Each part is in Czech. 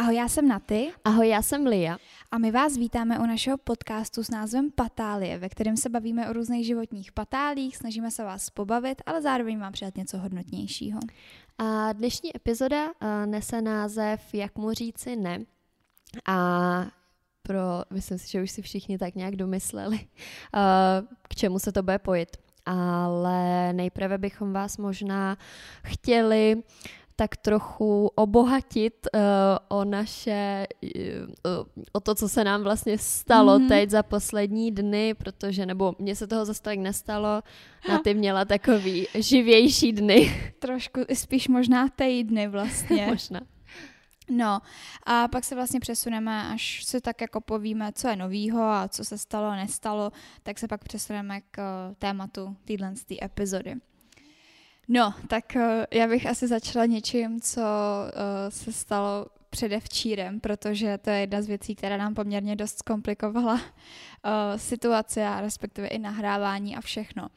Ahoj, já jsem Naty. Ahoj, já jsem Lia. A my vás vítáme u našeho podcastu s názvem Patálie, ve kterém se bavíme o různých životních patálích, snažíme se vás pobavit, ale zároveň vám přijat něco hodnotnějšího. A dnešní epizoda nese název Jak mu říci ne. A pro, myslím si, že už si všichni tak nějak domysleli, k čemu se to bude pojit. Ale nejprve bychom vás možná chtěli tak trochu obohatit uh, o naše, uh, o to, co se nám vlastně stalo mm-hmm. teď za poslední dny, protože, nebo mně se toho zase tak nestalo, na ty měla takový živější dny. Trošku, spíš možná týdny vlastně. možná. No a pak se vlastně přesuneme, až si tak jako povíme, co je novýho a co se stalo a nestalo, tak se pak přesuneme k tématu téhle epizody. No, tak uh, já bych asi začala něčím, co uh, se stalo předevčírem, protože to je jedna z věcí, která nám poměrně dost zkomplikovala uh, situaci a respektive i nahrávání a všechno.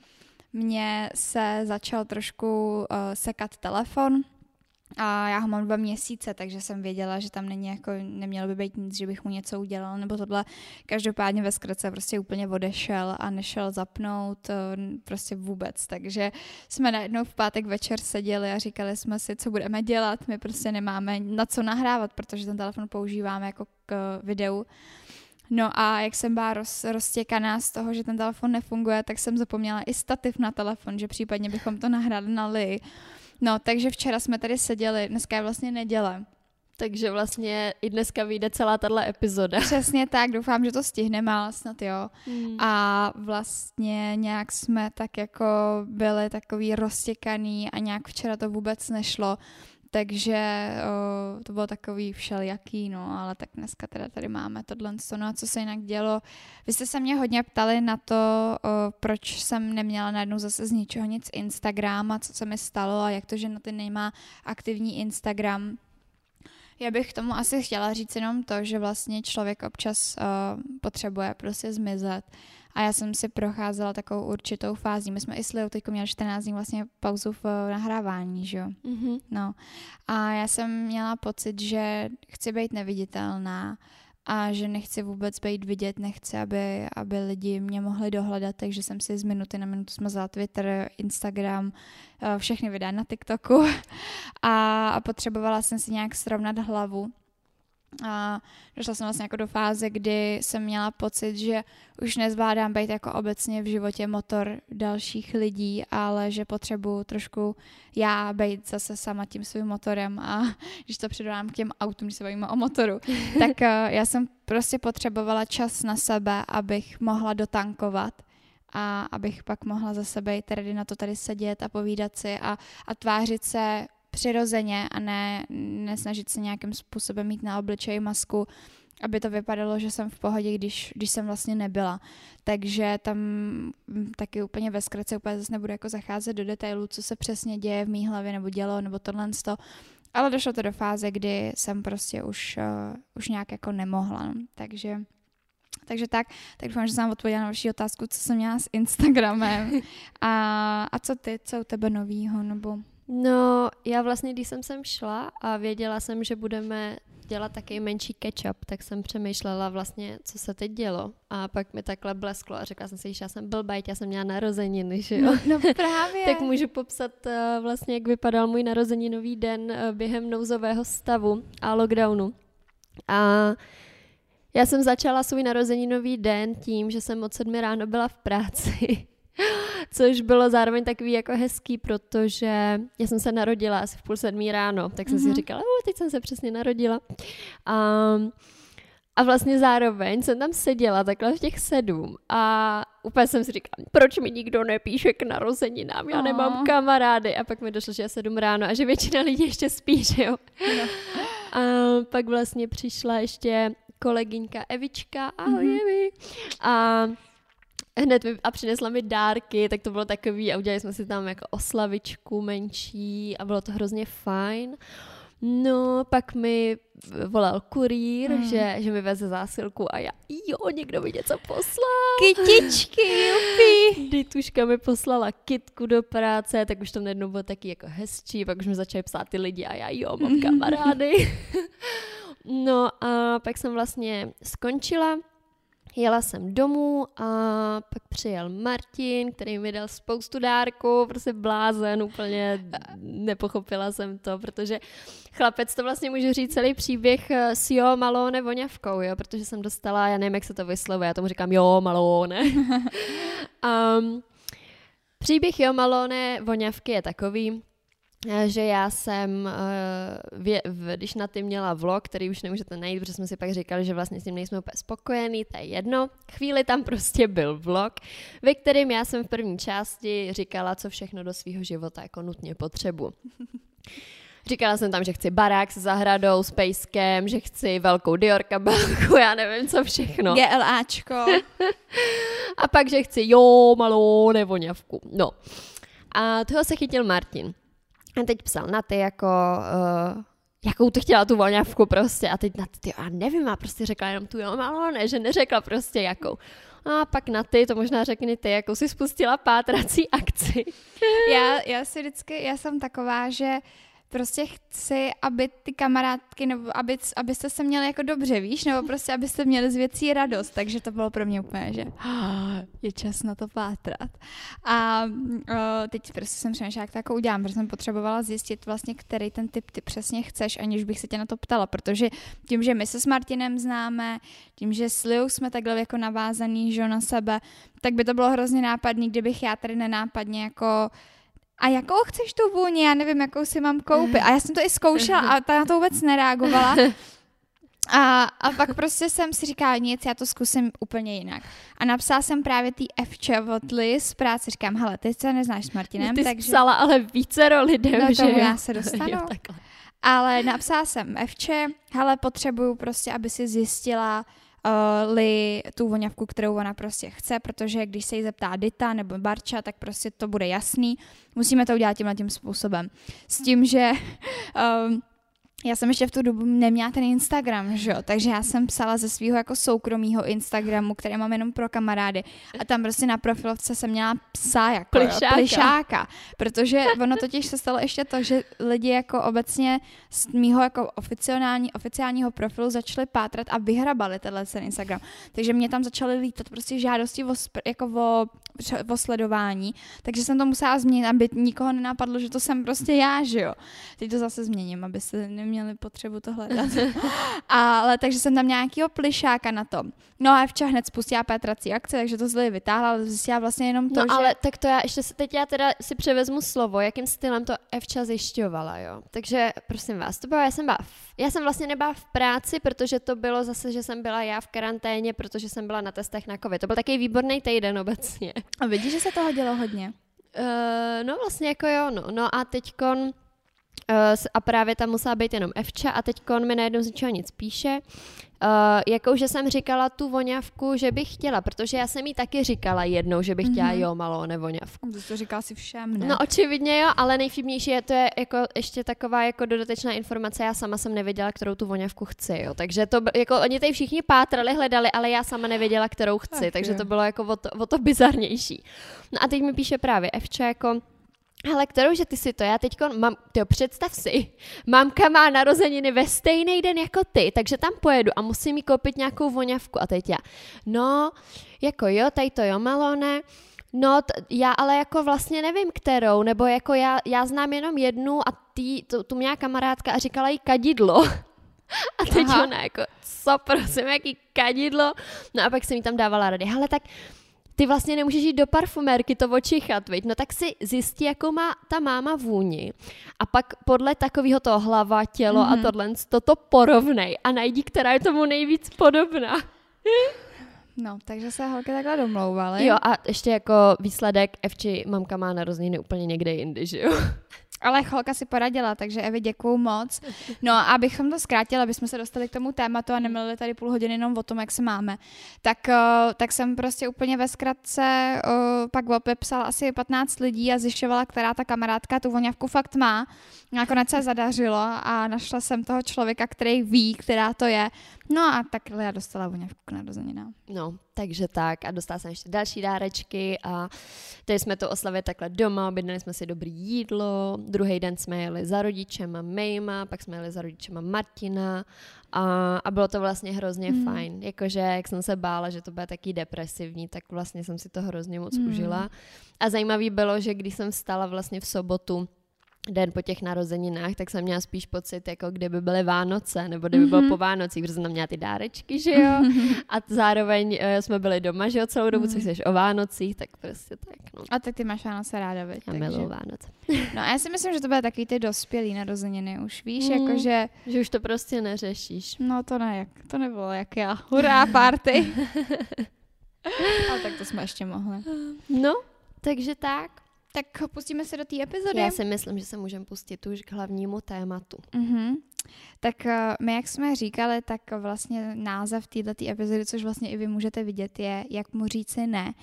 Mně se začal trošku sekat telefon, a já ho mám dva měsíce, takže jsem věděla, že tam není jako, nemělo by být nic, že bych mu něco udělal, nebo tohle. Každopádně ve zkratce prostě úplně odešel a nešel zapnout prostě vůbec. Takže jsme najednou v pátek večer seděli a říkali jsme si, co budeme dělat. My prostě nemáme na co nahrávat, protože ten telefon používáme jako k videu. No a jak jsem byla roz, roztěkaná z toho, že ten telefon nefunguje, tak jsem zapomněla i stativ na telefon, že případně bychom to nahráli na li. No, takže včera jsme tady seděli, dneska je vlastně neděle. Takže vlastně i dneska vyjde celá tahle epizoda. Přesně tak, doufám, že to stihneme, ale snad jo. Hmm. A vlastně nějak jsme tak jako byli takový roztěkaný a nějak včera to vůbec nešlo. Takže o, to bylo takový všelijaký, no, ale tak dneska teda tady máme tohle. No a co se jinak dělo? Vy jste se mě hodně ptali na to, o, proč jsem neměla najednou zase z ničeho nic Instagram a co se mi stalo a jak to, že na ty nemá aktivní Instagram. Já bych k tomu asi chtěla říct jenom to, že vlastně člověk občas uh, potřebuje prostě zmizet. A já jsem si procházela takovou určitou fází. My jsme i s Liou teď měli 14 dní vlastně pauzu v eh, nahrávání, že jo? Mm-hmm. No. A já jsem měla pocit, že chci být neviditelná a že nechci vůbec být vidět, nechci, aby, aby lidi mě mohli dohledat, takže jsem si z minuty na minutu smazala Twitter, Instagram, eh, všechny videa na TikToku a, a potřebovala jsem si nějak srovnat hlavu a došla jsem vlastně jako do fáze, kdy jsem měla pocit, že už nezvládám být jako obecně v životě motor dalších lidí, ale že potřebuju trošku já být zase sama tím svým motorem. A když to předávám k těm autům, když se bavíme o motoru, tak uh, já jsem prostě potřebovala čas na sebe, abych mohla dotankovat a abych pak mohla za sebe jít tady na to tady sedět a povídat si a, a tvářit se přirozeně a ne nesnažit se nějakým způsobem mít na obličeji masku, aby to vypadalo, že jsem v pohodě, když, když jsem vlastně nebyla. Takže tam taky úplně ve zkratce úplně zase nebudu jako zacházet do detailů, co se přesně děje v mý hlavě nebo dělo, nebo tohle to. Ale došlo to do fáze, kdy jsem prostě už, uh, už nějak jako nemohla. No. Takže takže tak, tak doufám, že jsem vám odpověděla na vaši otázku, co jsem měla s Instagramem. A, a co ty, co u tebe novýho, nebo No, já vlastně, když jsem sem šla a věděla jsem, že budeme dělat taky menší ketchup, tak jsem přemýšlela vlastně, co se teď dělo. A pak mi takhle blesklo a řekla jsem si, že já jsem blbajt, já jsem měla narozeniny, že jo? No, no právě. tak můžu popsat uh, vlastně, jak vypadal můj narozeninový den uh, během nouzového stavu a lockdownu. A já jsem začala svůj narozeninový den tím, že jsem od sedmi ráno byla v práci Což bylo zároveň takový jako hezký, protože já jsem se narodila asi v půl sedmí ráno, tak jsem mm-hmm. si mhm. říkala, o, teď jsem se přesně narodila. Um, a vlastně zároveň jsem tam seděla takhle v těch sedm a úplně jsem si říkala, proč mi nikdo nepíše k narozeninám, já nemám kamarády. A pak mi došlo, že je sedm ráno a že většina lidí ještě spí, že jo. No. A pak vlastně přišla ještě kolegyňka Evička, ahoj mm-hmm. Evi. A hned mi, a přinesla mi dárky, tak to bylo takový a udělali jsme si tam jako oslavičku menší a bylo to hrozně fajn. No, pak mi volal kurýr, hmm. že, že mi veze zásilku a já, jo, někdo mi něco poslal. Kytičky, jupi. Dituška mi poslala kitku do práce, tak už to najednou bylo taky jako hezčí, pak už mi začali psát ty lidi a já, jo, mám kamarády. No a pak jsem vlastně skončila Jela jsem domů a pak přijel Martin, který mi dal spoustu dárků, prostě blázen, úplně nepochopila jsem to, protože chlapec to vlastně můžu říct celý příběh eh, s Jo Malone voňavkou, jo, protože jsem dostala, já nevím, jak se to vyslovuje, já tomu říkám Jo Malone. um, příběh Jo Malone voňavky je takový, že já jsem, eh, když na ty měla vlog, který už nemůžete najít, protože jsme si pak říkali, že vlastně s tím nejsme úplně spokojení, to je jedno. Chvíli tam prostě byl vlog, ve kterém já jsem v první části říkala, co všechno do svého života jako nutně potřebu. Říkala jsem tam, že chci barák s zahradou, s pejskem, že chci velkou Dior kabelku, já nevím co všechno. GLAčko. a pak, že chci jo, malou nevoňavku. No. A toho se chytil Martin. A teď psal na ty jako, uh, jakou ty chtěla tu voňavku prostě. A teď na ty, a nevím, a prostě řekla jenom tu jo, ale ne, že neřekla prostě jakou. A pak na ty, to možná řekni ty, jakou si spustila pátrací akci. já, já si vždycky, já jsem taková, že prostě chci, aby ty kamarádky, nebo aby, abyste se měli jako dobře, víš, nebo prostě abyste měli z věcí radost, takže to bylo pro mě úplně, že je čas na to pátrat. A o, teď prostě jsem přemýšlela, jak to jako udělám, protože jsem potřebovala zjistit vlastně, který ten typ ty přesně chceš, aniž bych se tě na to ptala, protože tím, že my se s Martinem známe, tím, že s Liou jsme takhle jako navázaný, že na sebe, tak by to bylo hrozně nápadný, kdybych já tady nenápadně jako a jakou chceš tu vůni, já nevím, jakou si mám koupit. A já jsem to i zkoušela a ta na to vůbec nereagovala. A, a pak prostě jsem si říkala nic, já to zkusím úplně jinak. A napsala jsem právě tý Fče od Liz práci, říkám, hele, ty se neznáš s Martinem, ty takže... psala ale více lidem, no, že jo? já se dostanu. jo, ale napsala jsem Fče, hele, potřebuju prostě, aby si zjistila, uh, li tu voňavku, kterou ona prostě chce, protože když se jí zeptá Dita nebo Barča, tak prostě to bude jasný. Musíme to udělat tímhle tím způsobem. S tím, že um, já jsem ještě v tu dobu neměla ten Instagram, že jo? takže já jsem psala ze svého jako soukromého Instagramu, který mám jenom pro kamarády. A tam prostě na profilovce jsem měla psa jako plišáka, jo, plišáka. protože ono totiž se stalo ještě to, že lidi jako obecně z mýho jako oficiální, oficiálního profilu začali pátrat a vyhrabali tenhle ten Instagram, takže mě tam začaly lítat prostě žádosti o, jako o, o sledování, takže jsem to musela změnit, aby nikoho nenapadlo, že to jsem prostě já, že jo. Teď to zase změním, aby se měli potřebu to hledat. Ale takže jsem tam nějakýho plišáka na tom. No a včera hned spustila Petrací akce, takže to zle vytáhla, ale zjistila vlastně jenom to, No že... ale tak to já ještě, teď já teda si převezmu slovo, jakým stylem to Evča zjišťovala, jo. Takže prosím vás, to bylo, já jsem byla, v, já jsem vlastně nebyla v práci, protože to bylo zase, že jsem byla já v karanténě, protože jsem byla na testech na covid. To byl takový výborný týden obecně. A vidíš, že se toho dělo hodně? Uh, no vlastně jako jo, no. No a teďkon Uh, a právě tam musela být jenom Evča a teď kon mi najednou z ničeho nic píše. Uh, jakou, že jsem říkala tu voňavku, že bych chtěla, protože já jsem jí taky říkala jednou, že bych chtěla mm-hmm. jo malou nevoňavku. To, to říkala si všem, ne? No očividně jo, ale nejvtipnější je to je jako ještě taková jako dodatečná informace, já sama jsem nevěděla, kterou tu voňavku chci, jo. Takže to jako oni tady všichni pátrali, hledali, ale já sama nevěděla, kterou chci, tak takže je. to bylo jako o to, o to bizarnější. No a teď mi píše právě Evča jako ale kterou, že ty si to, já teď mám, tyjo, představ si, mamka má narozeniny ve stejný den jako ty, takže tam pojedu a musím mi koupit nějakou voňavku a teď já, no, jako jo, tady to jo, Malone, no, t- já ale jako vlastně nevím kterou, nebo jako já, já znám jenom jednu a tý, tu, tu měla kamarádka a říkala jí kadidlo. A teď Aha. ona jako, co prosím, jaký kadidlo? No a pak jsem mi tam dávala rady, ale tak ty vlastně nemůžeš jít do parfumérky to očichat, viď? no tak si zjistí, jakou má ta máma vůni a pak podle takového toho hlava, tělo mm-hmm. a mhm. tohle, toto porovnej a najdi, která je tomu nejvíc podobná. No, takže se holky takhle domlouvaly. Jo, a ještě jako výsledek, Evči mamka má narozeniny úplně někde jindy, že jo? Ale cholka si poradila, takže Evi děkuju moc. No a abychom to zkrátili, abychom se dostali k tomu tématu a nemluvili tady půl hodiny jenom o tom, jak se máme, tak, uh, tak jsem prostě úplně ve zkratce uh, pak opepsala asi 15 lidí a zjišťovala, která ta kamarádka tu voňavku fakt má. Nakonec se zadařilo a našla jsem toho člověka, který ví, která to je. No a takhle já dostala voňavku k narozeninám. No, takže tak a dostala jsem ještě další dárečky a teď jsme to oslavili takhle doma, objednali jsme si dobrý jídlo, druhý den jsme jeli za rodičema Mejma, pak jsme jeli za rodičema Martina a, a bylo to vlastně hrozně mm. fajn. Jakože jak jsem se bála, že to bude taky depresivní, tak vlastně jsem si to hrozně moc mm. užila. A zajímavý bylo, že když jsem vstala vlastně v sobotu, den po těch narozeninách, tak jsem měla spíš pocit, jako kdyby byly Vánoce, nebo kdyby bylo mm-hmm. po Vánocích, protože jsem tam měla ty dárečky, že jo, a zároveň uh, jsme byli doma, že jo, celou dobu, mm. což jsi o Vánocích, tak prostě tak, no. A tak ty máš Vánoce ráda, veď? Já takže... Vánoce. no a já si myslím, že to bude takový ty dospělý narozeniny, už víš, mm, jakože... Že už to prostě neřešíš. No to ne, jak, to nebylo jak já. Hurá, party! Ale tak to jsme ještě mohli. No, takže tak. Tak pustíme se do té epizody. Já si myslím, že se můžeme pustit už k hlavnímu tématu. Mm-hmm. Tak eh, my, jak jsme říkali, tak vlastně název této epizody, což vlastně i vy můžete vidět, je Jak mu říci ne.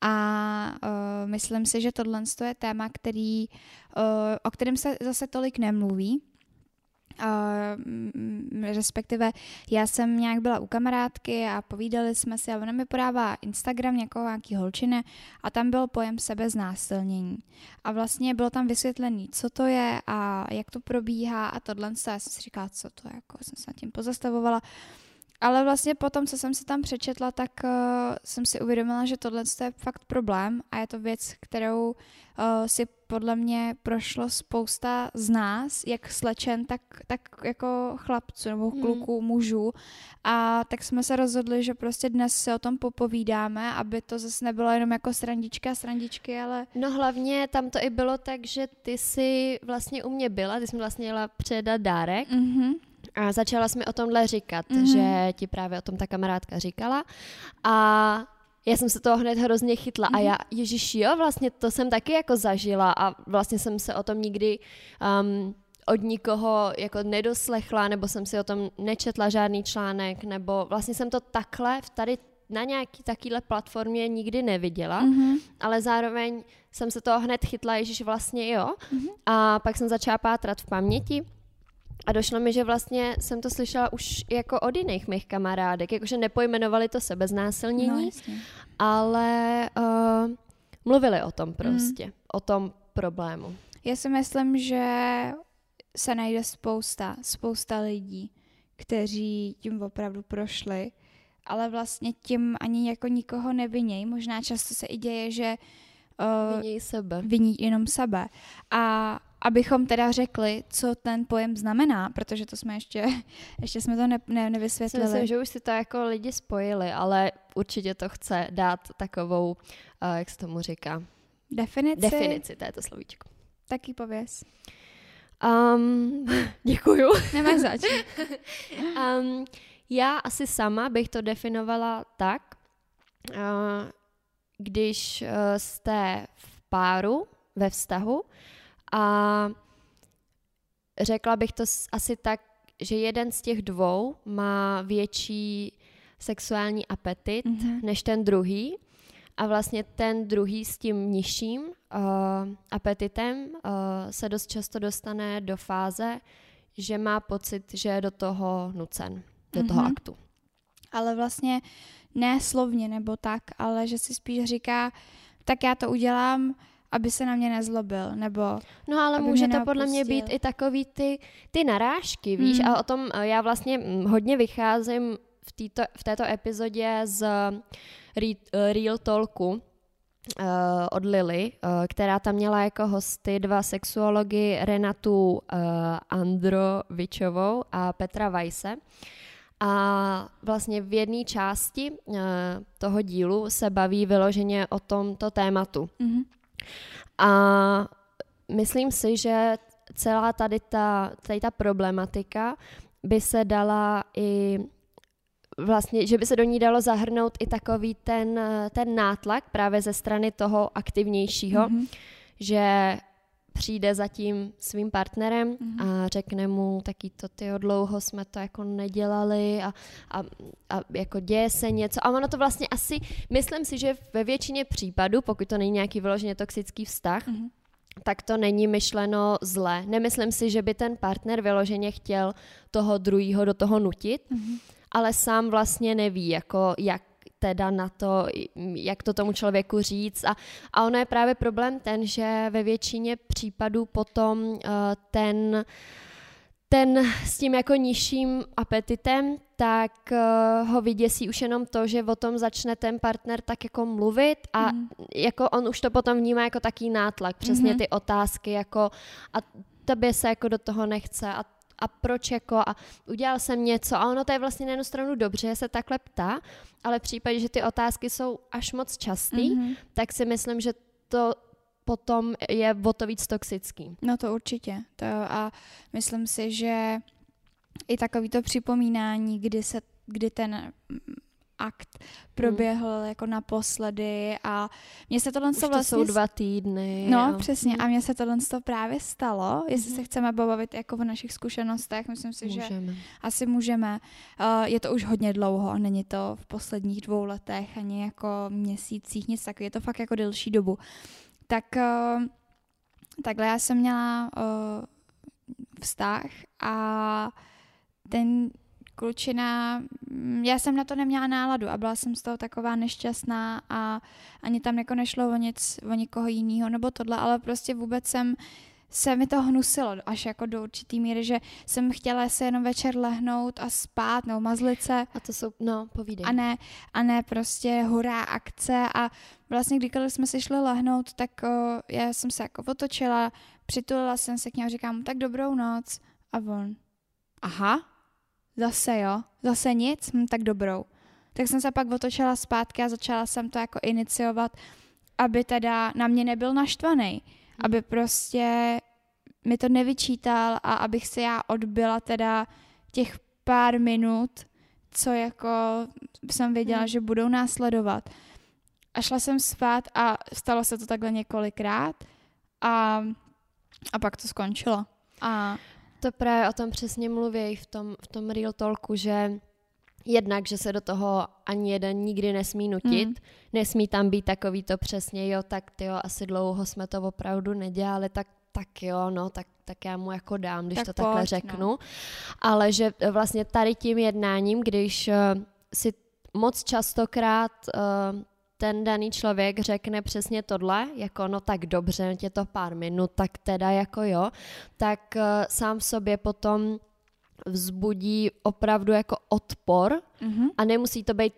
A uh, myslím si, že tohle je téma, který, uh, o kterém se zase tolik nemluví, Uh, respektive já jsem nějak byla u kamarádky a povídali jsme si a ona mi podává Instagram někoho, nějaký holčiny a tam byl pojem sebeznásilnění. A vlastně bylo tam vysvětlený, co to je a jak to probíhá a tohle. Já jsem si říkala, co to je, jako jsem se nad tím pozastavovala. Ale vlastně potom, co jsem si tam přečetla, tak uh, jsem si uvědomila, že tohle je fakt problém a je to věc, kterou uh, si podle mě prošlo spousta z nás, jak slečen, tak, tak jako chlapců nebo hmm. kluků, mm. mužů. A tak jsme se rozhodli, že prostě dnes se o tom popovídáme, aby to zase nebylo jenom jako srandička, srandičky, ale... No hlavně tam to i bylo tak, že ty si vlastně u mě byla, ty jsi mi vlastně jela předat dárek. Mm-hmm. A začala jsi mi o tomhle říkat, mm-hmm. že ti právě o tom ta kamarádka říkala. A já jsem se toho hned hrozně chytla mm-hmm. a já, ježiš jo, vlastně to jsem taky jako zažila a vlastně jsem se o tom nikdy um, od nikoho jako nedoslechla, nebo jsem si o tom nečetla žádný článek, nebo vlastně jsem to takhle v tady na nějaký takýhle platformě nikdy neviděla, mm-hmm. ale zároveň jsem se toho hned chytla, ježiš vlastně jo. Mm-hmm. A pak jsem začala pátrat v paměti a došlo mi, že vlastně jsem to slyšela už jako od jiných mých kamarádek, jakože nepojmenovali to sebeznásilnění, no, ale uh, mluvili o tom mm. prostě, mm. o tom problému. Já si myslím, že se najde spousta, spousta lidí, kteří tím opravdu prošli, ale vlastně tím ani jako nikoho nevinějí. Možná často se i děje, že uh, viní sebe. Viní jenom sebe. A abychom teda řekli, co ten pojem znamená, protože to jsme ještě, ještě jsme to ne, ne, nevysvětlili. Myslím, že už si to jako lidi spojili, ale určitě to chce dát takovou, uh, jak se tomu říká? Definici. Definici, to je to slovíčko. Taký pověz. Um, děkuju. Nemáš zač. um, já asi sama bych to definovala tak, uh, když uh, jste v páru, ve vztahu a řekla bych to asi tak, že jeden z těch dvou má větší sexuální apetit mm-hmm. než ten druhý. A vlastně ten druhý s tím nižším uh, apetitem uh, se dost často dostane do fáze, že má pocit, že je do toho nucen, do mm-hmm. toho mhm. aktu. Ale vlastně ne slovně nebo tak, ale že si spíš říká, tak já to udělám, aby se na mě nezlobil, nebo No ale může to podle mě být i takový ty, ty narážky, víš, mm. a o tom já vlastně hm, hodně vycházím v, týto, v této epizodě z Real, eh, Real Talku, Uh, od Lily, uh, která tam měla jako hosty dva sexuology Renatu uh, Androvičovou a Petra Vajse. A vlastně v jedné části uh, toho dílu se baví vyloženě o tomto tématu. Mm-hmm. A myslím si, že celá tady ta, tady ta problematika by se dala i vlastně, že by se do ní dalo zahrnout i takový ten, ten nátlak právě ze strany toho aktivnějšího, mm-hmm. že přijde za tím svým partnerem mm-hmm. a řekne mu taky to, ty dlouho jsme to jako nedělali a, a, a jako děje se něco. A ono to vlastně asi, myslím si, že ve většině případů, pokud to není nějaký vyloženě toxický vztah, mm-hmm tak to není myšleno zle. Nemyslím si, že by ten partner vyloženě chtěl toho druhého do toho nutit, mm-hmm. ale sám vlastně neví, jako jak teda na to, jak to tomu člověku říct. A, a ono je právě problém ten, že ve většině případů potom uh, ten ten s tím jako nižším apetitem, tak uh, ho vyděsí už jenom to, že o tom začne ten partner tak jako mluvit a mm. jako on už to potom vnímá jako taký nátlak, přesně mm-hmm. ty otázky jako a tobě se jako do toho nechce a a proč jako a udělal jsem něco a ono to je vlastně na jednu stranu dobře, se takhle ptá, ale v případě, že ty otázky jsou až moc častý, mm-hmm. tak si myslím, že to potom je o to víc toxický. No to určitě. To a myslím si, že i takovýto připomínání, kdy se kdy ten akt proběhl hmm. jako naposledy a mně se tohle Už to vlastně... jsou dva týdny. No, jo. přesně. Hmm. A mně se tohle právě stalo. Jestli hmm. se chceme bavit jako o našich zkušenostech, myslím si, můžeme. že asi můžeme. Uh, je to už hodně dlouho, není to v posledních dvou letech, ani jako měsících, nic takového. Je to fakt jako delší dobu. Tak uh, takhle já jsem měla uh, vztah a ten klučina, mm, já jsem na to neměla náladu a byla jsem z toho taková nešťastná a ani tam jako nešlo o nic, o nikoho jiného nebo tohle, ale prostě vůbec jsem se mi to hnusilo až jako do určitý míry, že jsem chtěla se jenom večer lehnout a spát, no mazlit se. A to jsou, no, povídej. A ne, a ne prostě hurá akce a vlastně kdykoliv jsme si šli lehnout, tak o, já jsem se jako otočila, přitulila jsem se k němu a říkám tak dobrou noc a on, aha, Zase jo, zase nic, hm, tak dobrou. Tak jsem se pak otočila zpátky a začala jsem to jako iniciovat, aby teda na mě nebyl naštvaný, hmm. aby prostě mi to nevyčítal a abych se já odbyla teda těch pár minut, co jako jsem věděla, hmm. že budou následovat. A šla jsem spát a stalo se to takhle několikrát a, a pak to skončilo. A to právě o tom přesně mluví v tom, v tom real talku, že jednak, že se do toho ani jeden nikdy nesmí nutit, mm. nesmí tam být takový to přesně, jo, tak ty jo, asi dlouho jsme to opravdu nedělali, tak tak jo, no, tak, tak já mu jako dám, když tak to pojď, takhle no. řeknu. No. Ale že vlastně tady tím jednáním, když uh, si moc častokrát uh, ten daný člověk řekne přesně tohle, jako no tak dobře, tě to pár minut, tak teda jako jo, tak uh, sám v sobě potom vzbudí opravdu jako odpor mm-hmm. a nemusí to být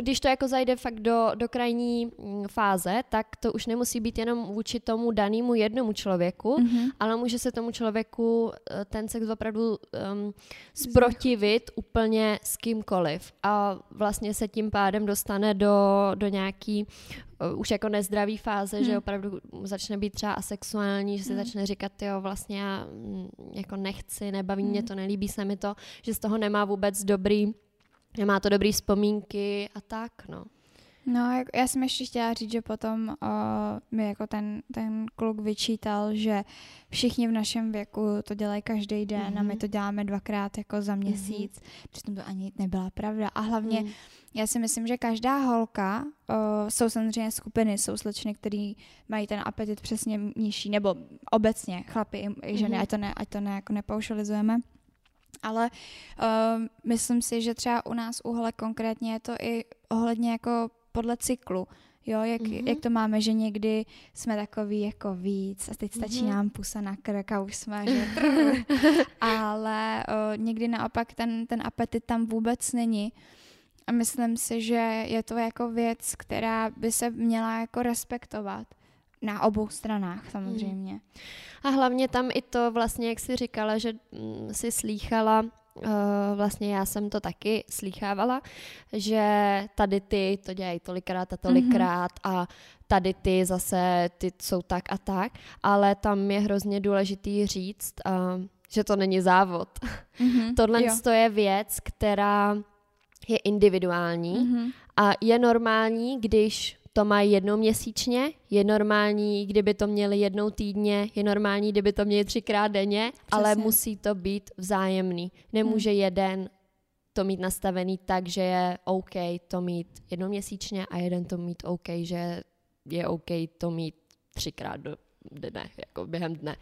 když to jako zajde fakt do, do krajní mm, fáze, tak to už nemusí být jenom vůči tomu danému jednomu člověku, mm-hmm. ale může se tomu člověku eh, ten sex opravdu um, sprotivit úplně s kýmkoliv a vlastně se tím pádem dostane do, do nějaký uh, už jako nezdravý fáze, hmm. že opravdu začne být třeba asexuální, že se hmm. začne říkat, jo, vlastně já mm, jako nechci, nebaví hmm. mě to, nelíbí se mi to, že z toho nemá vůbec dobrý má to dobrý vzpomínky a tak, no. No, já jsem ještě chtěla říct, že potom uh, mi jako ten, ten kluk vyčítal, že všichni v našem věku to dělají každý den mm-hmm. a my mhm. to děláme dvakrát jako za mhm. měsíc. Mm-hmm. Přitom to ani nebyla pravda. A hlavně mm. já si myslím, že každá holka, uh, jsou samozřejmě skupiny, jsou slečny, které mají ten apetit přesně nižší, nebo obecně chlapy i, i ženy, mm-hmm. ať to, ne, ať to ne, jako nepaušalizujeme ale uh, myslím si, že třeba u nás u holek konkrétně je to i ohledně jako podle cyklu. Jo, jak, mm-hmm. jak to máme, že někdy jsme takový jako víc a teď stačí mm-hmm. nám pusa na krk a už jsme, že Ale uh, někdy naopak ten, ten apetit tam vůbec není. A myslím si, že je to jako věc, která by se měla jako respektovat. Na obou stranách samozřejmě. Hmm. A hlavně tam i to vlastně, jak jsi říkala, že mm, si slýchala, uh, vlastně já jsem to taky slýchávala, že tady ty to dělají tolikrát a tolikrát mm-hmm. a tady ty zase ty jsou tak a tak, ale tam je hrozně důležitý říct, uh, že to není závod. Mm-hmm, Tohle jo. je věc, která je individuální mm-hmm. a je normální, když to mají jednou měsíčně, je normální, kdyby to měli jednou týdně, je normální, kdyby to měli třikrát denně, Přesně. ale musí to být vzájemný. Nemůže hmm. jeden to mít nastavený tak, že je OK to mít jednou měsíčně a jeden to mít OK, že je OK to mít třikrát do dne, jako během dne.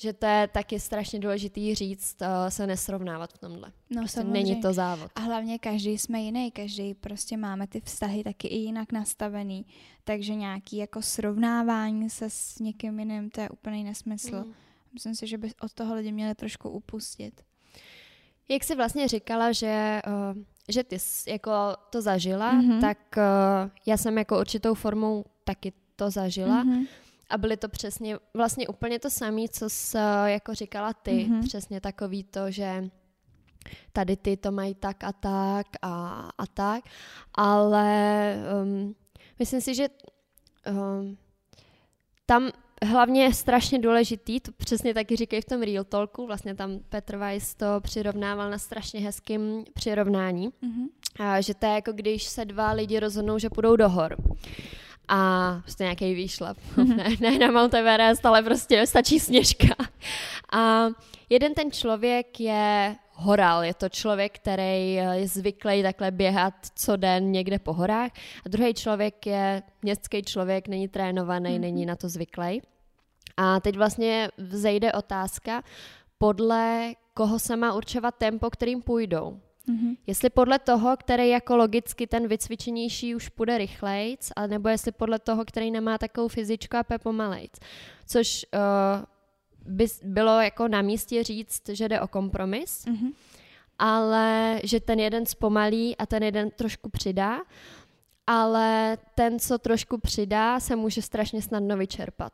Že to je taky strašně důležitý říct, uh, se nesrovnávat v tomhle. No, prostě není to závod. A hlavně každý jsme jiný, každý prostě máme ty vztahy taky i jinak nastavený, takže nějaký jako srovnávání se s někým jiným, to je úplný nesmysl. Mm. Myslím si, že by od toho lidi měli trošku upustit. Jak jsi vlastně říkala, že, uh, že ty jsi jako to zažila, mm-hmm. tak uh, já jsem jako určitou formou taky to zažila. Mm-hmm. A byly to přesně vlastně úplně to samé, co jsi jako říkala ty. Mm-hmm. Přesně takový to, že tady ty to mají tak a tak a, a tak. Ale um, myslím si, že um, tam hlavně je strašně důležitý, to přesně taky říkají v tom Real Talku, vlastně tam Petr Weiss to přirovnával na strašně hezkým přirovnání, mm-hmm. a, že to je jako když se dva lidi rozhodnou, že půjdou do hor a prostě nějaký výšlap. Mm-hmm. ne, ne na Mount Everest, ale prostě stačí sněžka. A jeden ten člověk je horal, je to člověk, který je zvyklý takhle běhat co den někde po horách a druhý člověk je městský člověk, není trénovaný, mm-hmm. není na to zvyklý. A teď vlastně vzejde otázka, podle koho se má určovat tempo, kterým půjdou. Mm-hmm. Jestli podle toho, který jako logicky ten vycvičenější už půjde rychlejc, nebo jestli podle toho, který nemá takovou fyzičku a pe pomalejc. Což uh, by bylo jako na místě říct, že jde o kompromis, mm-hmm. ale že ten jeden zpomalí a ten jeden trošku přidá, ale ten, co trošku přidá, se může strašně snadno vyčerpat.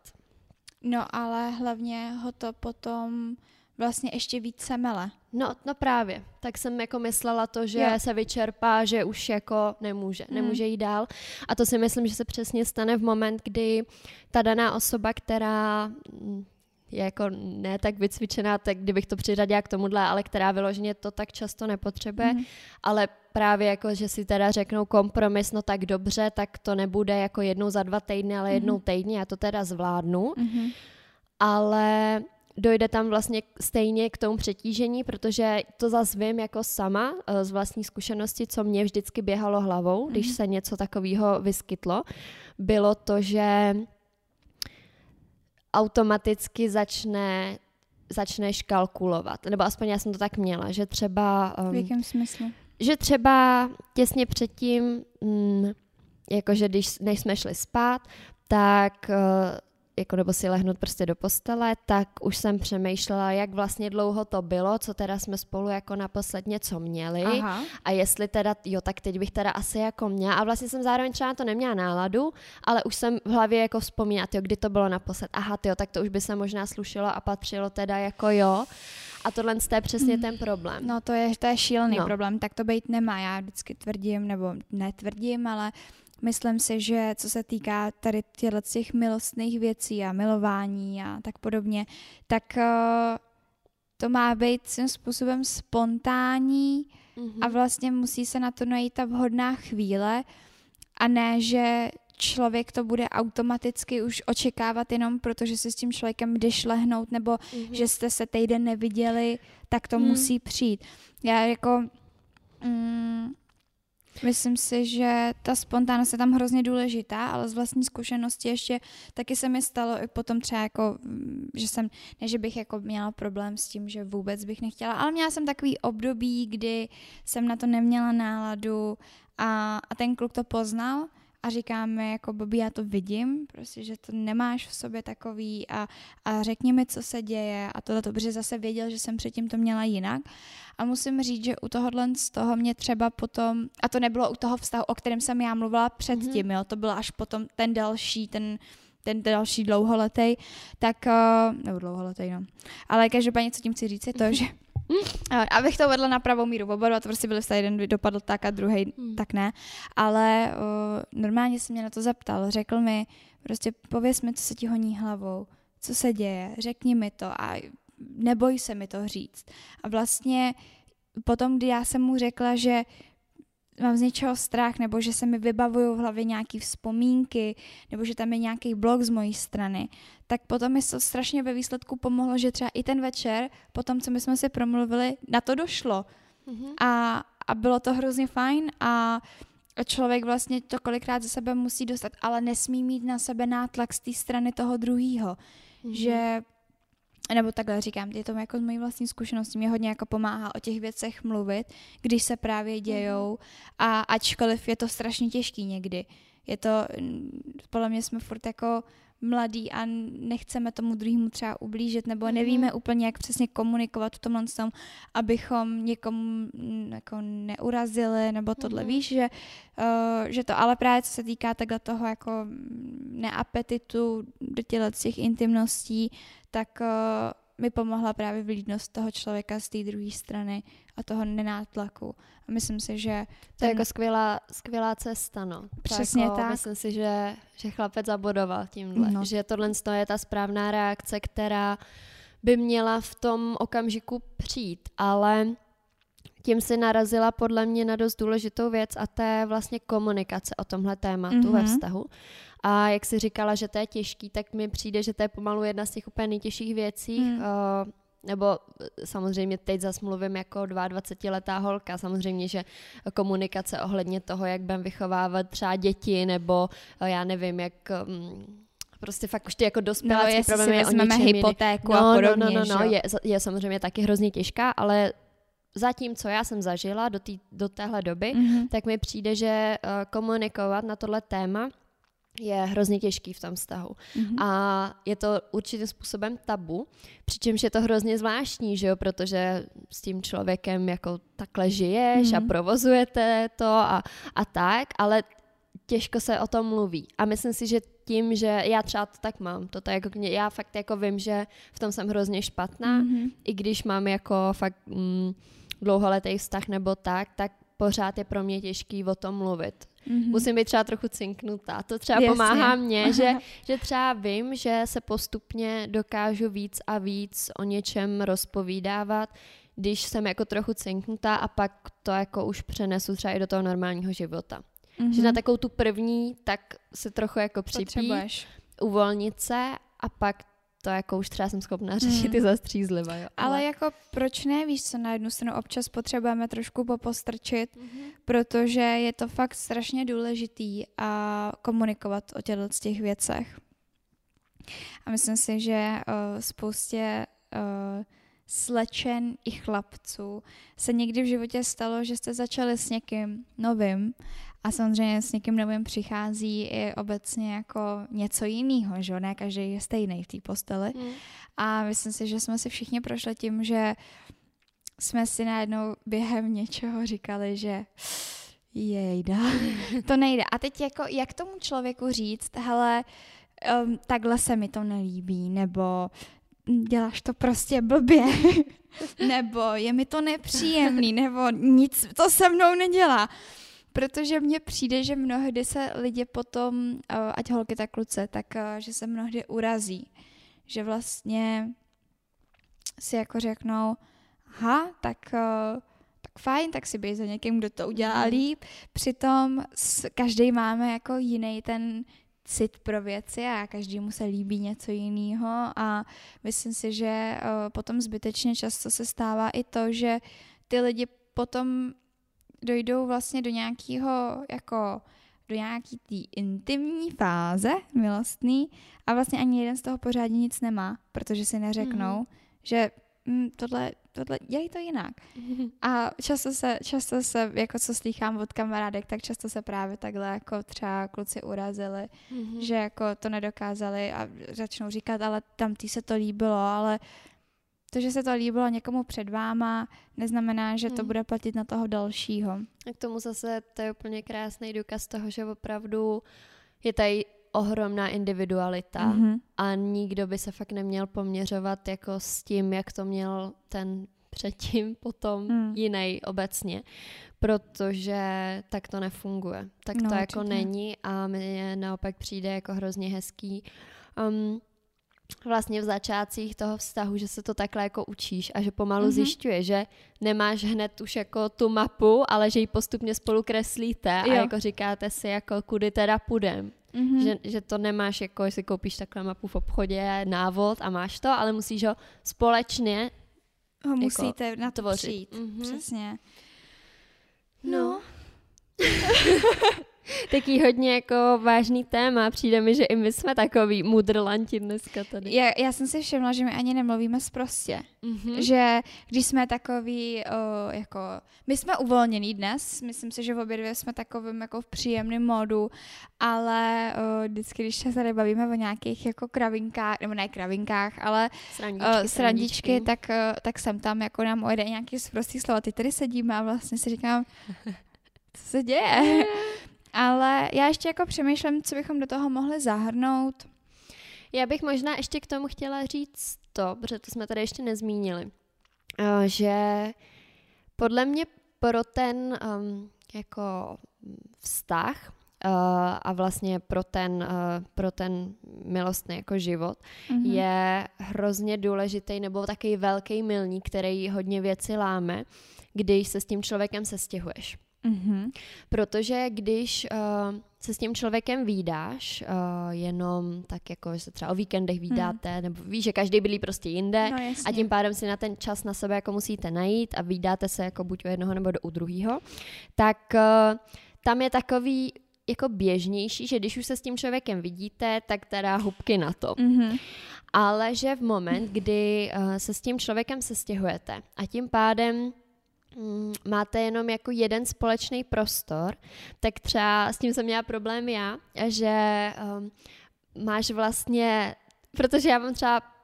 No ale hlavně ho to potom vlastně ještě víc semele. No, no právě. Tak jsem jako myslela to, že jo. se vyčerpá, že už jako nemůže, mm. nemůže jít dál. A to si myslím, že se přesně stane v moment, kdy ta daná osoba, která mm, je jako ne tak vycvičená, tak kdybych to přiřadila k tomuhle, ale která vyloženě to tak často nepotřebuje, mm. ale právě jako, že si teda řeknou kompromis, no tak dobře, tak to nebude jako jednou za dva týdny, ale mm. jednou týdně, já to teda zvládnu. Mm. Ale dojde tam vlastně stejně k tomu přetížení, protože to zase vím jako sama eh, z vlastní zkušenosti, co mě vždycky běhalo hlavou, když se něco takového vyskytlo, bylo to, že automaticky začne začneš kalkulovat. Nebo aspoň já jsem to tak měla, že třeba... Um, v jakém smyslu? Že třeba těsně předtím, mm, jakože když, než jsme šli spát, tak uh, jako nebo si lehnout prostě do postele, tak už jsem přemýšlela, jak vlastně dlouho to bylo, co teda jsme spolu jako naposled něco měli Aha. a jestli teda, jo, tak teď bych teda asi jako měla a vlastně jsem zároveň třeba na to neměla náladu, ale už jsem v hlavě jako vzpomínat, jo, kdy to bylo naposled, aha, jo, tak to už by se možná slušelo a patřilo teda jako jo. A tohle je přesně mm. ten problém. No to je, to je šílený no. problém, tak to být nemá. Já vždycky tvrdím, nebo netvrdím, ale myslím si, že co se týká tady těchto těch milostných věcí a milování a tak podobně, tak uh, to má být svým způsobem spontánní mm-hmm. a vlastně musí se na to najít ta vhodná chvíle a ne, že člověk to bude automaticky už očekávat jenom protože si s tím člověkem jdeš lehnout nebo mm-hmm. že jste se týden neviděli, tak to mm. musí přijít. Já jako mm, Myslím si, že ta spontánnost je tam hrozně důležitá, ale z vlastní zkušenosti ještě taky se mi stalo i potom třeba jako, mm, že jsem, ne, že bych jako měla problém s tím, že vůbec bych nechtěla, ale měla jsem takový období, kdy jsem na to neměla náladu a, a ten kluk to poznal a říkáme jako Bobby, já to vidím, prostě, že to nemáš v sobě takový a, a řekni mi, co se děje a tohle dobře zase věděl, že jsem předtím to měla jinak a musím říct, že u tohohle z toho mě třeba potom, a to nebylo u toho vztahu, o kterém jsem já mluvila předtím, mm-hmm. jo, to bylo až potom ten další, ten ten další dlouholetý, tak, uh, nebo dlouholetý, no. Ale každopádně, co tím chci říct, je to, že Abych to vedla na pravou míru, oba dva to prostě byly vztahy, jeden dopadl tak a druhý hmm. tak ne, ale uh, normálně se mě na to zeptal, řekl mi, prostě pověs mi, co se ti honí hlavou, co se děje, řekni mi to a neboj se mi to říct. A vlastně potom, kdy já jsem mu řekla, že mám z něčeho strach, nebo že se mi vybavují v hlavě nějaké vzpomínky, nebo že tam je nějaký blok z mojí strany, tak potom mi to strašně ve výsledku pomohlo, že třeba i ten večer, potom, co my jsme si promluvili, na to došlo. Mm-hmm. A, a bylo to hrozně fajn a člověk vlastně to kolikrát ze sebe musí dostat, ale nesmí mít na sebe nátlak z té strany toho druhého. Mm-hmm. Že nebo takhle říkám, je to jako z mojí vlastní zkušenosti, mě hodně jako pomáhá o těch věcech mluvit, když se právě dějou a ačkoliv je to strašně těžký někdy. Je to, podle mě jsme furt jako mladí a nechceme tomu druhému třeba ublížit, nebo mhm. nevíme mm. úplně, jak přesně komunikovat v tomhle tom, abychom někomu jako neurazili, nebo tohle. Mm. Víš, že, uh, že to ale právě co se týká takhle toho jako neapetitu do těch intimností, tak uh, mi pomohla právě vlídnost toho člověka z té druhé strany a toho nenátlaku. A myslím si, že... To je jako skvělá, skvělá cesta, no. Přesně jako, tak. Myslím si, že, že chlapec zabodoval tímhle. No. Že tohle je ta správná reakce, která by měla v tom okamžiku přijít, ale tím si narazila podle mě na dost důležitou věc a to je vlastně komunikace o tomhle tématu mm-hmm. ve mhm. vztahu. A jak jsi říkala, že to je těžký, tak mi přijde, že to je pomalu jedna z těch úplně nejtěžších věcí. Mm. Uh, nebo eh, samozřejmě teď zase mluvím jako 22-letá holka, samozřejmě, že komunikace ohledně toho, jak budeme vychovávat třeba děti, nebo uh, já nevím, jak... Um, prostě fakt už ty jako dospělé no, problémy si vezmeme hypotéku no, a podobně, no, no, no, no, je, je samozřejmě taky hrozně těžká, ale zatím, co já jsem zažila do, tý, do téhle doby, mm-hmm. tak mi přijde, že uh, komunikovat na tohle téma je hrozně těžký v tom vztahu. Mm-hmm. A je to určitým způsobem tabu, přičemž je to hrozně zvláštní, že jo, protože s tím člověkem jako takhle žiješ mm-hmm. a mhm. provozujete to a, a tak, ale těžko se o tom mluví. A myslím si, že tím, že já třeba to tak mám, to jako, já fakt jako vím, že v tom jsem hrozně špatná, mm-hmm. i když mám jako fakt mm, dlouholetý vztah nebo tak, tak pořád je pro mě těžký o tom mluvit. Mm-hmm. Musím být třeba trochu cinknutá. To třeba Jasně. pomáhá mně, že, že třeba vím, že se postupně dokážu víc a víc o něčem rozpovídávat, když jsem jako trochu cinknutá a pak to jako už přenesu třeba i do toho normálního života. Mm-hmm. Že na takovou tu první, tak se trochu jako připí, uvolnit se a pak to jako už třeba jsem schopná řešit hmm. i zastřízliva. Jo. Ale... Ale jako proč ne, víš co, na jednu stranu občas potřebujeme trošku popostrčit, mm-hmm. protože je to fakt strašně důležitý a komunikovat o těchto těch věcech. A myslím si, že uh, spoustě uh, slečen i chlapců se někdy v životě stalo, že jste začali s někým novým a samozřejmě s někým novým přichází i obecně jako něco jiného, že ne každý je stejný v té posteli. Mm. A myslím si, že jsme si všichni prošli tím, že jsme si najednou během něčeho říkali, že jejda, to nejde. A teď jako, jak tomu člověku říct, hele, um, takhle se mi to nelíbí, nebo děláš to prostě blbě, nebo je mi to nepříjemný, nebo nic to se mnou nedělá. Protože mně přijde, že mnohdy se lidi potom, eh, ať holky tak kluce, tak eh, že se mnohdy urazí. Že vlastně si jako řeknou, aha, tak, eh, tak fajn, tak si bej za někým, kdo to udělá mhm. líp. Přitom každý máme jako jiný ten cit pro věci a každému se líbí něco jiného a myslím si, že potom zbytečně často se stává i to, že ty lidi potom dojdou vlastně do nějakého jako do nějaký té intimní fáze milostný a vlastně ani jeden z toho pořádně nic nemá, protože si neřeknou, mm-hmm. že mm, tohle, tohle, dělej to jinak. Mm-hmm. A často se, často se, jako co slýchám od kamarádek, tak často se právě takhle jako třeba kluci urazili, mm-hmm. že jako to nedokázali a začnou říkat, ale tam tý se to líbilo, ale to, že se to líbilo někomu před váma, neznamená, že to hmm. bude platit na toho dalšího. A k tomu zase to je úplně krásný důkaz toho, že opravdu je tady ohromná individualita mm-hmm. a nikdo by se fakt neměl poměřovat jako s tím, jak to měl ten předtím, potom mm. jiný obecně, protože tak to nefunguje. Tak no, to jako určitě. není a mně naopak přijde jako hrozně hezký um, vlastně v začátcích toho vztahu, že se to takhle jako učíš a že pomalu mm-hmm. zjišťuje, že nemáš hned už jako tu mapu, ale že ji postupně spolu kreslíte jo. a jako říkáte si jako kudy teda půjdem. Mm-hmm. Že, že to nemáš jako, že si koupíš takhle mapu v obchodě, návod a máš to, ale musíš ho společně ho jako musíte jako na to přijít. Mm-hmm. Přesně. No. no. Taký hodně jako vážný téma. Přijde mi, že i my jsme takový mudrlanti dneska tady. Já, já jsem si všimla, že my ani nemluvíme zprostě. Mm-hmm. Že když jsme takový, o, jako, my jsme uvolněný dnes, myslím si, že v obě dvě jsme takovým jako v příjemném módu, ale o, vždycky, když se tady bavíme o nějakých jako kravinkách, nebo ne kravinkách, ale srandičky, o, srandičky tak, o, tak jsem tam jako nám ojde nějaký zprostý slova. Ty tady sedíme a vlastně si říkám, co se děje? Ale já ještě jako přemýšlím, co bychom do toho mohli zahrnout. Já bych možná ještě k tomu chtěla říct to, protože to jsme tady ještě nezmínili, eh, že podle mě pro ten um, jako vztah uh, a vlastně pro ten, uh, pro ten milostný jako život mm-hmm. je hrozně důležitý nebo takový velký milník, který hodně věci láme, když se s tím člověkem sestěhuješ. Mm-hmm. Protože když uh, se s tím člověkem výdáš, uh, jenom tak jako, že se třeba o víkendech výdáte, mm. nebo víš, že každý bylí prostě jinde no, a tím pádem si na ten čas na sebe jako musíte najít a výdáte se jako buď u jednoho nebo do, u druhého, tak uh, tam je takový jako běžnější, že když už se s tím člověkem vidíte, tak teda hubky na to. Mm-hmm. Ale že v moment, kdy uh, se s tím člověkem sestěhujete a tím pádem máte jenom jako jeden společný prostor, tak třeba s tím jsem měla problém já, že um, máš vlastně, protože já mám třeba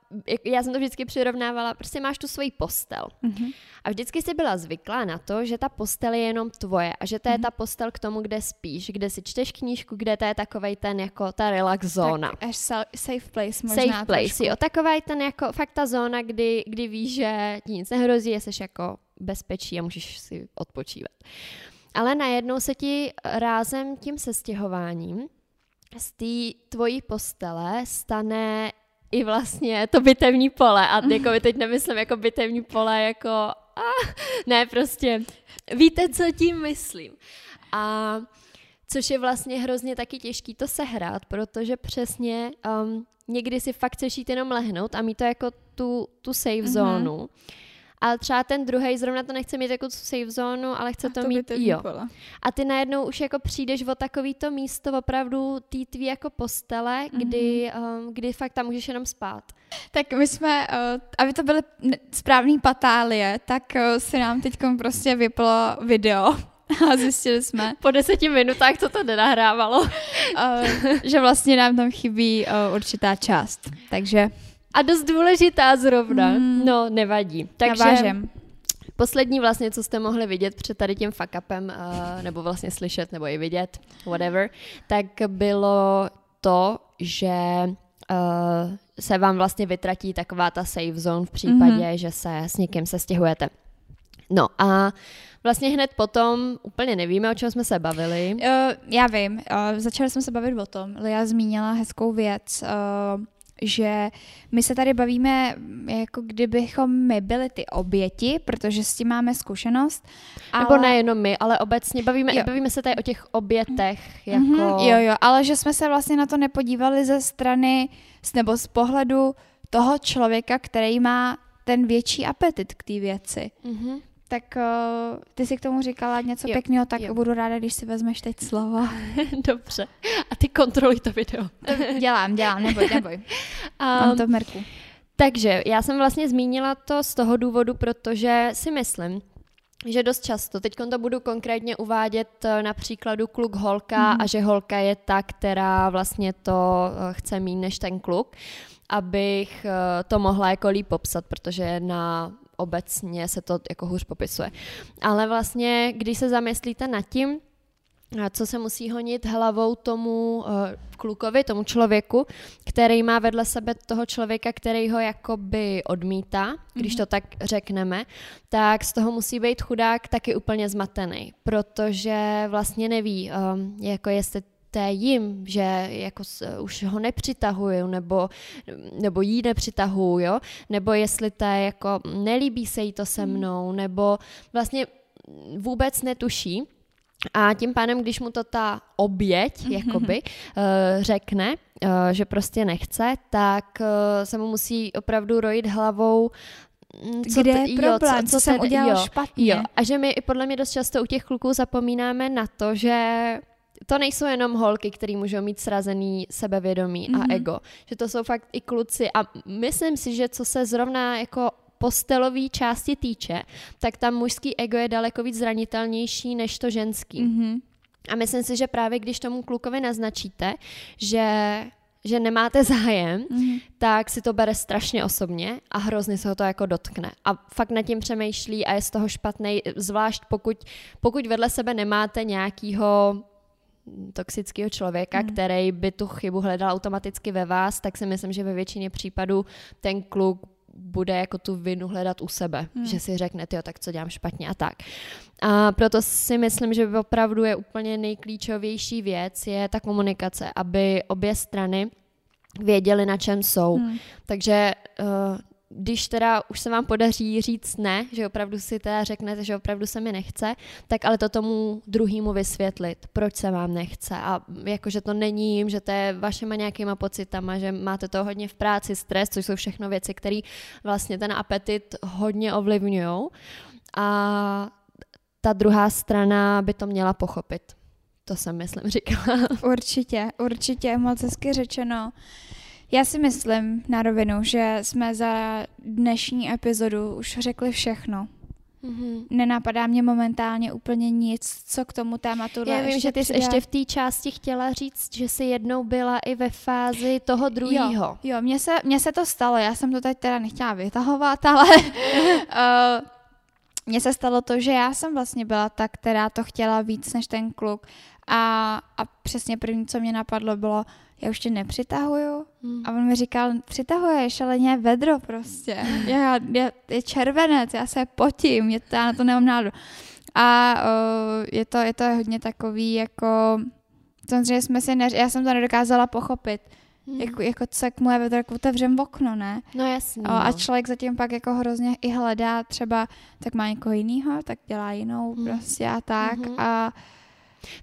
já jsem to vždycky přirovnávala, prostě máš tu svoji postel. Mm-hmm. A vždycky jsi byla zvyklá na to, že ta postel je jenom tvoje a že to je mm-hmm. ta postel k tomu, kde spíš, kde si čteš knížku, kde to je takovej ten jako ta relax zóna. Tak až safe place možná Safe place, trošku. jo. Takovej ten jako fakt ta zóna, kdy, kdy víš, že ti nic nehrozí, jsi jako bezpečí a můžeš si odpočívat. Ale najednou se ti rázem tím sestěhováním z té tvojí postele stane i vlastně to bitevní pole. A jako teď nemyslím jako bitevní pole, jako ah, ne, prostě víte, co tím myslím. A což je vlastně hrozně taky těžký to sehrát, protože přesně um, někdy si fakt chceš jít jenom lehnout a mít to jako tu, tu safe mm-hmm. zónu ale třeba ten druhý zrovna to nechce mít jako safe zónu, ale chce a to, to mít, jo. A ty najednou už jako přijdeš o takový to místo opravdu tý tvý jako postele, mm-hmm. kdy, um, kdy fakt tam můžeš jenom spát. Tak my jsme, uh, aby to byly správný patálie, tak uh, si nám teď prostě vyplo video a zjistili jsme. Po deseti minutách to to nenahrávalo. uh, že vlastně nám tam chybí uh, určitá část. Takže a dost důležitá zrovna. Mm. No, nevadí. Takže Navážem. poslední vlastně, co jste mohli vidět před tady tím fuck upem, uh, nebo vlastně slyšet, nebo i vidět, whatever, tak bylo to, že uh, se vám vlastně vytratí taková ta safe zone v případě, mm-hmm. že se s někým se stěhujete. No a vlastně hned potom úplně nevíme, o čem jsme se bavili. Uh, já vím, uh, začali jsme se bavit o tom. Lia zmínila hezkou věc. Uh, že my se tady bavíme, jako kdybychom my byli ty oběti, protože s tím máme zkušenost. Ale... Nebo nejenom my, ale obecně bavíme, jo. bavíme se tady o těch obětech. Mhm, jako... Mm-hmm, jo, jo, ale že jsme se vlastně na to nepodívali ze strany nebo z pohledu toho člověka, který má ten větší apetit k té věci. Mm-hmm. Tak uh, ty si k tomu říkala něco jo, pěkného, tak jo. budu ráda, když si vezmeš teď slovo. Dobře. A ty kontroluj to video. dělám, dělám, neboj, neboj. Um, Mám to v merku. Takže já jsem vlastně zmínila to z toho důvodu, protože si myslím, že dost často, teď to budu konkrétně uvádět eh, na příkladu kluk-holka mm. a že holka je ta, která vlastně to eh, chce mít než ten kluk, abych to mohla jako líp popsat, protože na obecně se to jako hůř popisuje. Ale vlastně, když se zamyslíte nad tím, co se musí honit hlavou tomu uh, klukovi, tomu člověku, který má vedle sebe toho člověka, který ho jakoby odmítá, když mm-hmm. to tak řekneme, tak z toho musí být chudák taky úplně zmatený, protože vlastně neví, um, jako jestli té jim, že jako už ho nepřitahuju, nebo, nebo jí nepřitahuju, jo? nebo jestli to jako nelíbí se jí to se hmm. mnou, nebo vlastně vůbec netuší. A tím pádem, když mu to ta oběť, jakoby, uh, řekne, uh, že prostě nechce, tak uh, se mu musí opravdu rojit hlavou, mm, co Kde je problém, jo, co, co, co jsem udělal jo, špatně. Jo. A že my podle mě dost často u těch kluků zapomínáme na to, že to nejsou jenom holky, které můžou mít srazený sebevědomí mm-hmm. a mhm. ego. Že to jsou fakt i kluci. A myslím si, že co se zrovna jako postelové části týče, tak tam mužský ego je daleko víc zranitelnější než to ženský. Mm-hmm. A myslím si, že právě když tomu klukovi naznačíte, že že nemáte zájem, mm-hmm. tak si to bere strašně osobně a hrozně se ho to jako dotkne. A fakt nad tím přemýšlí a je z toho špatný, zvlášť pokud, pokud vedle sebe nemáte nějakýho toxického člověka, mm. který by tu chybu hledal automaticky ve vás, tak si myslím, že ve většině případů ten kluk bude jako tu vinu hledat u sebe, hmm. že si řekne, jo, tak co dělám špatně a tak. A proto si myslím, že opravdu je úplně nejklíčovější věc, je ta komunikace, aby obě strany věděli, na čem jsou. Hmm. Takže uh, když teda už se vám podaří říct ne, že opravdu si teda řeknete, že opravdu se mi nechce, tak ale to tomu druhému vysvětlit, proč se vám nechce a jakože to není jim, že to je vašima nějakýma pocitama, že máte to hodně v práci, stres, což jsou všechno věci, které vlastně ten apetit hodně ovlivňují a ta druhá strana by to měla pochopit. To jsem, myslím, říkala. Určitě, určitě, moc hezky řečeno. Já si myslím na rovinu, že jsme za dnešní epizodu už řekli všechno. Mm-hmm. Nenapadá mě momentálně úplně nic, co k tomu tématu Já vím, že ty jsi ještě v té části chtěla říct, že jsi jednou byla i ve fázi toho druhého. Jo, jo mně, se, mně se to stalo, já jsem to teď teda nechtěla vytahovat, ale uh, mně se stalo to, že já jsem vlastně byla ta, která to chtěla víc než ten kluk a, a přesně první, co mě napadlo, bylo, já už tě nepřitahuju. Hmm. A on mi říkal, přitahuješ, ale ne vedro prostě. Já, já, je červenec, já se potím, je to, já na to nemám náladu. A uh, je, to, je to hodně takový jako, samozřejmě jsme si, neř- já jsem to nedokázala pochopit. Hmm. Jako, jako co jak moje vedro, jako otevřem okno, ne? No jasně. A, a člověk zatím pak jako hrozně i hledá třeba, tak má někoho jiného, tak dělá jinou hmm. prostě a tak. Hmm. A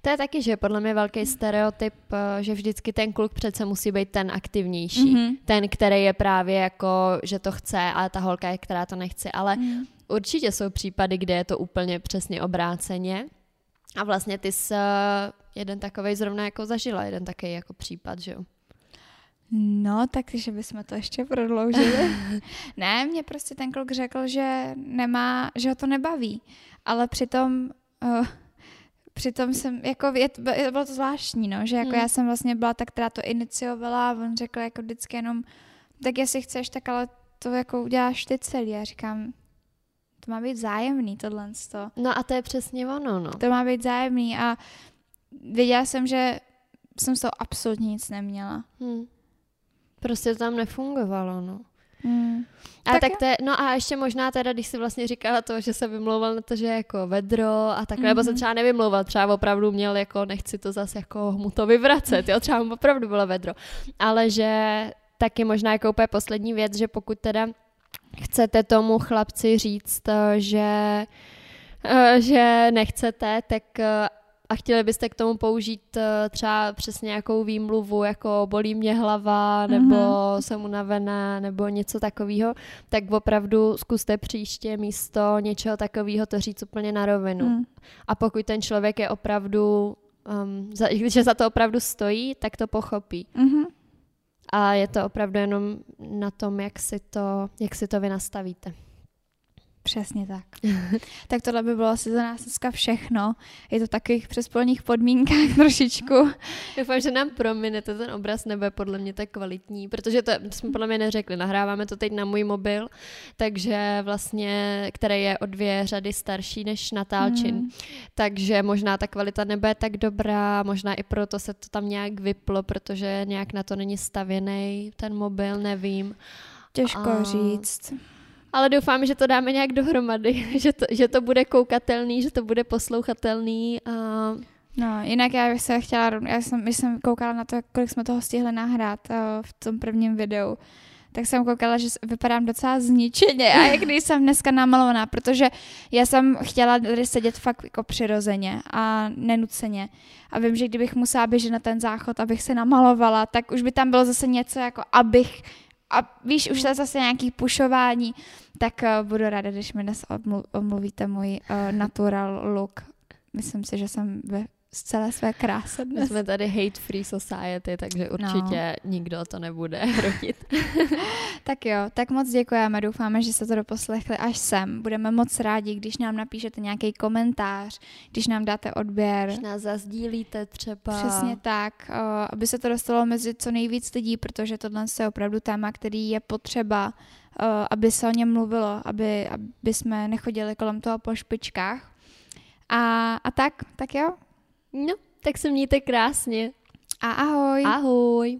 to je taky, že podle mě velký stereotyp, eh, že vždycky ten kluk přece musí být ten aktivnější. Mm-hmm. Ten, který je právě jako, že to chce, ale ta holka je, která to nechce. Ale mm. určitě jsou případy, kde je to úplně přesně obráceně. A vlastně ty jsi eh, jeden takový zrovna jako zažila, jeden takový jako případ, že jo? No, takže bychom to ještě prodloužili. ne, mě prostě ten kluk řekl, že nemá, že ho to nebaví, ale přitom uh, přitom jsem, jako, je, bylo to zvláštní, no, že jako hmm. já jsem vlastně byla ta, která to iniciovala a on řekl jako vždycky jenom, tak jestli chceš, tak ale to jako uděláš ty celý. Já říkám, to má být zájemný tohle. No a to je přesně ono, no. To má být zájemný a věděla jsem, že jsem z toho absolutně nic neměla. Hmm. Prostě to tam nefungovalo, no. Hmm. A tak, tak to je, no a ještě možná teda, když si vlastně říkala to, že se vymlouval na to, že jako vedro a takhle, mm-hmm. nebo se mhm. třeba nevymlouval, třeba opravdu měl jako, nechci to zase jako mu to vyvracet, jo, třeba mu opravdu bylo vedro, ale že taky možná jako úplně poslední věc, že pokud teda chcete tomu chlapci říct, že eh, že nechcete, tak eh, a chtěli byste k tomu použít eh, třeba přes nějakou výmluvu, jako bolí mě hlava, nebo mm-hmm. jsem unavená, nebo něco takového, tak opravdu zkuste příště místo něčeho takového to říct úplně na rovinu. Mm. A pokud ten člověk je opravdu, um, za, že za to opravdu stojí, tak to pochopí. Mm-hmm. A je to opravdu jenom na tom, jak si to, jak si to vy nastavíte. Přesně tak. tak tohle by bylo asi za nás dneska všechno. Je to v takových přespolních podmínkách trošičku. Doufám, že nám prominete ten obraz nebe, podle mě tak kvalitní, protože to, jsme podle mě neřekli, nahráváme to teď na můj mobil, takže vlastně, který je o dvě řady starší než Natálčin. Hmm. Takže možná ta kvalita nebe je tak dobrá, možná i proto se to tam nějak vyplo, protože nějak na to není stavěný ten mobil, nevím. Těžko A... říct ale doufám, že to dáme nějak dohromady, že to, že to bude koukatelný, že to bude poslouchatelný a No, jinak já bych se chtěla, já jsem, když jsem koukala na to, kolik jsme toho stihli nahrát uh, v tom prvním videu, tak jsem koukala, že vypadám docela zničeně a jak když jsem dneska namalovaná, protože já jsem chtěla tady sedět fakt jako přirozeně a nenuceně. A vím, že kdybych musela běžet na ten záchod, abych se namalovala, tak už by tam bylo zase něco jako abych a víš, už to je zase nějaký pušování, tak uh, budu ráda, když mi dnes omluvíte můj uh, natural look. Myslím si, že jsem ve z celé své krásy dnes. My jsme tady hate free society, takže určitě no. nikdo to nebude hrotit. tak jo, tak moc děkujeme, doufáme, že se to doposlechli až sem. Budeme moc rádi, když nám napíšete nějaký komentář, když nám dáte odběr. Když nás zazdílíte třeba. Přesně tak, aby se to dostalo mezi co nejvíc lidí, protože tohle je opravdu téma, který je potřeba, aby se o něm mluvilo, aby, aby jsme nechodili kolem toho po špičkách. A, a tak, tak jo, No, tak se mějte krásně. A ahoj. Ahoj.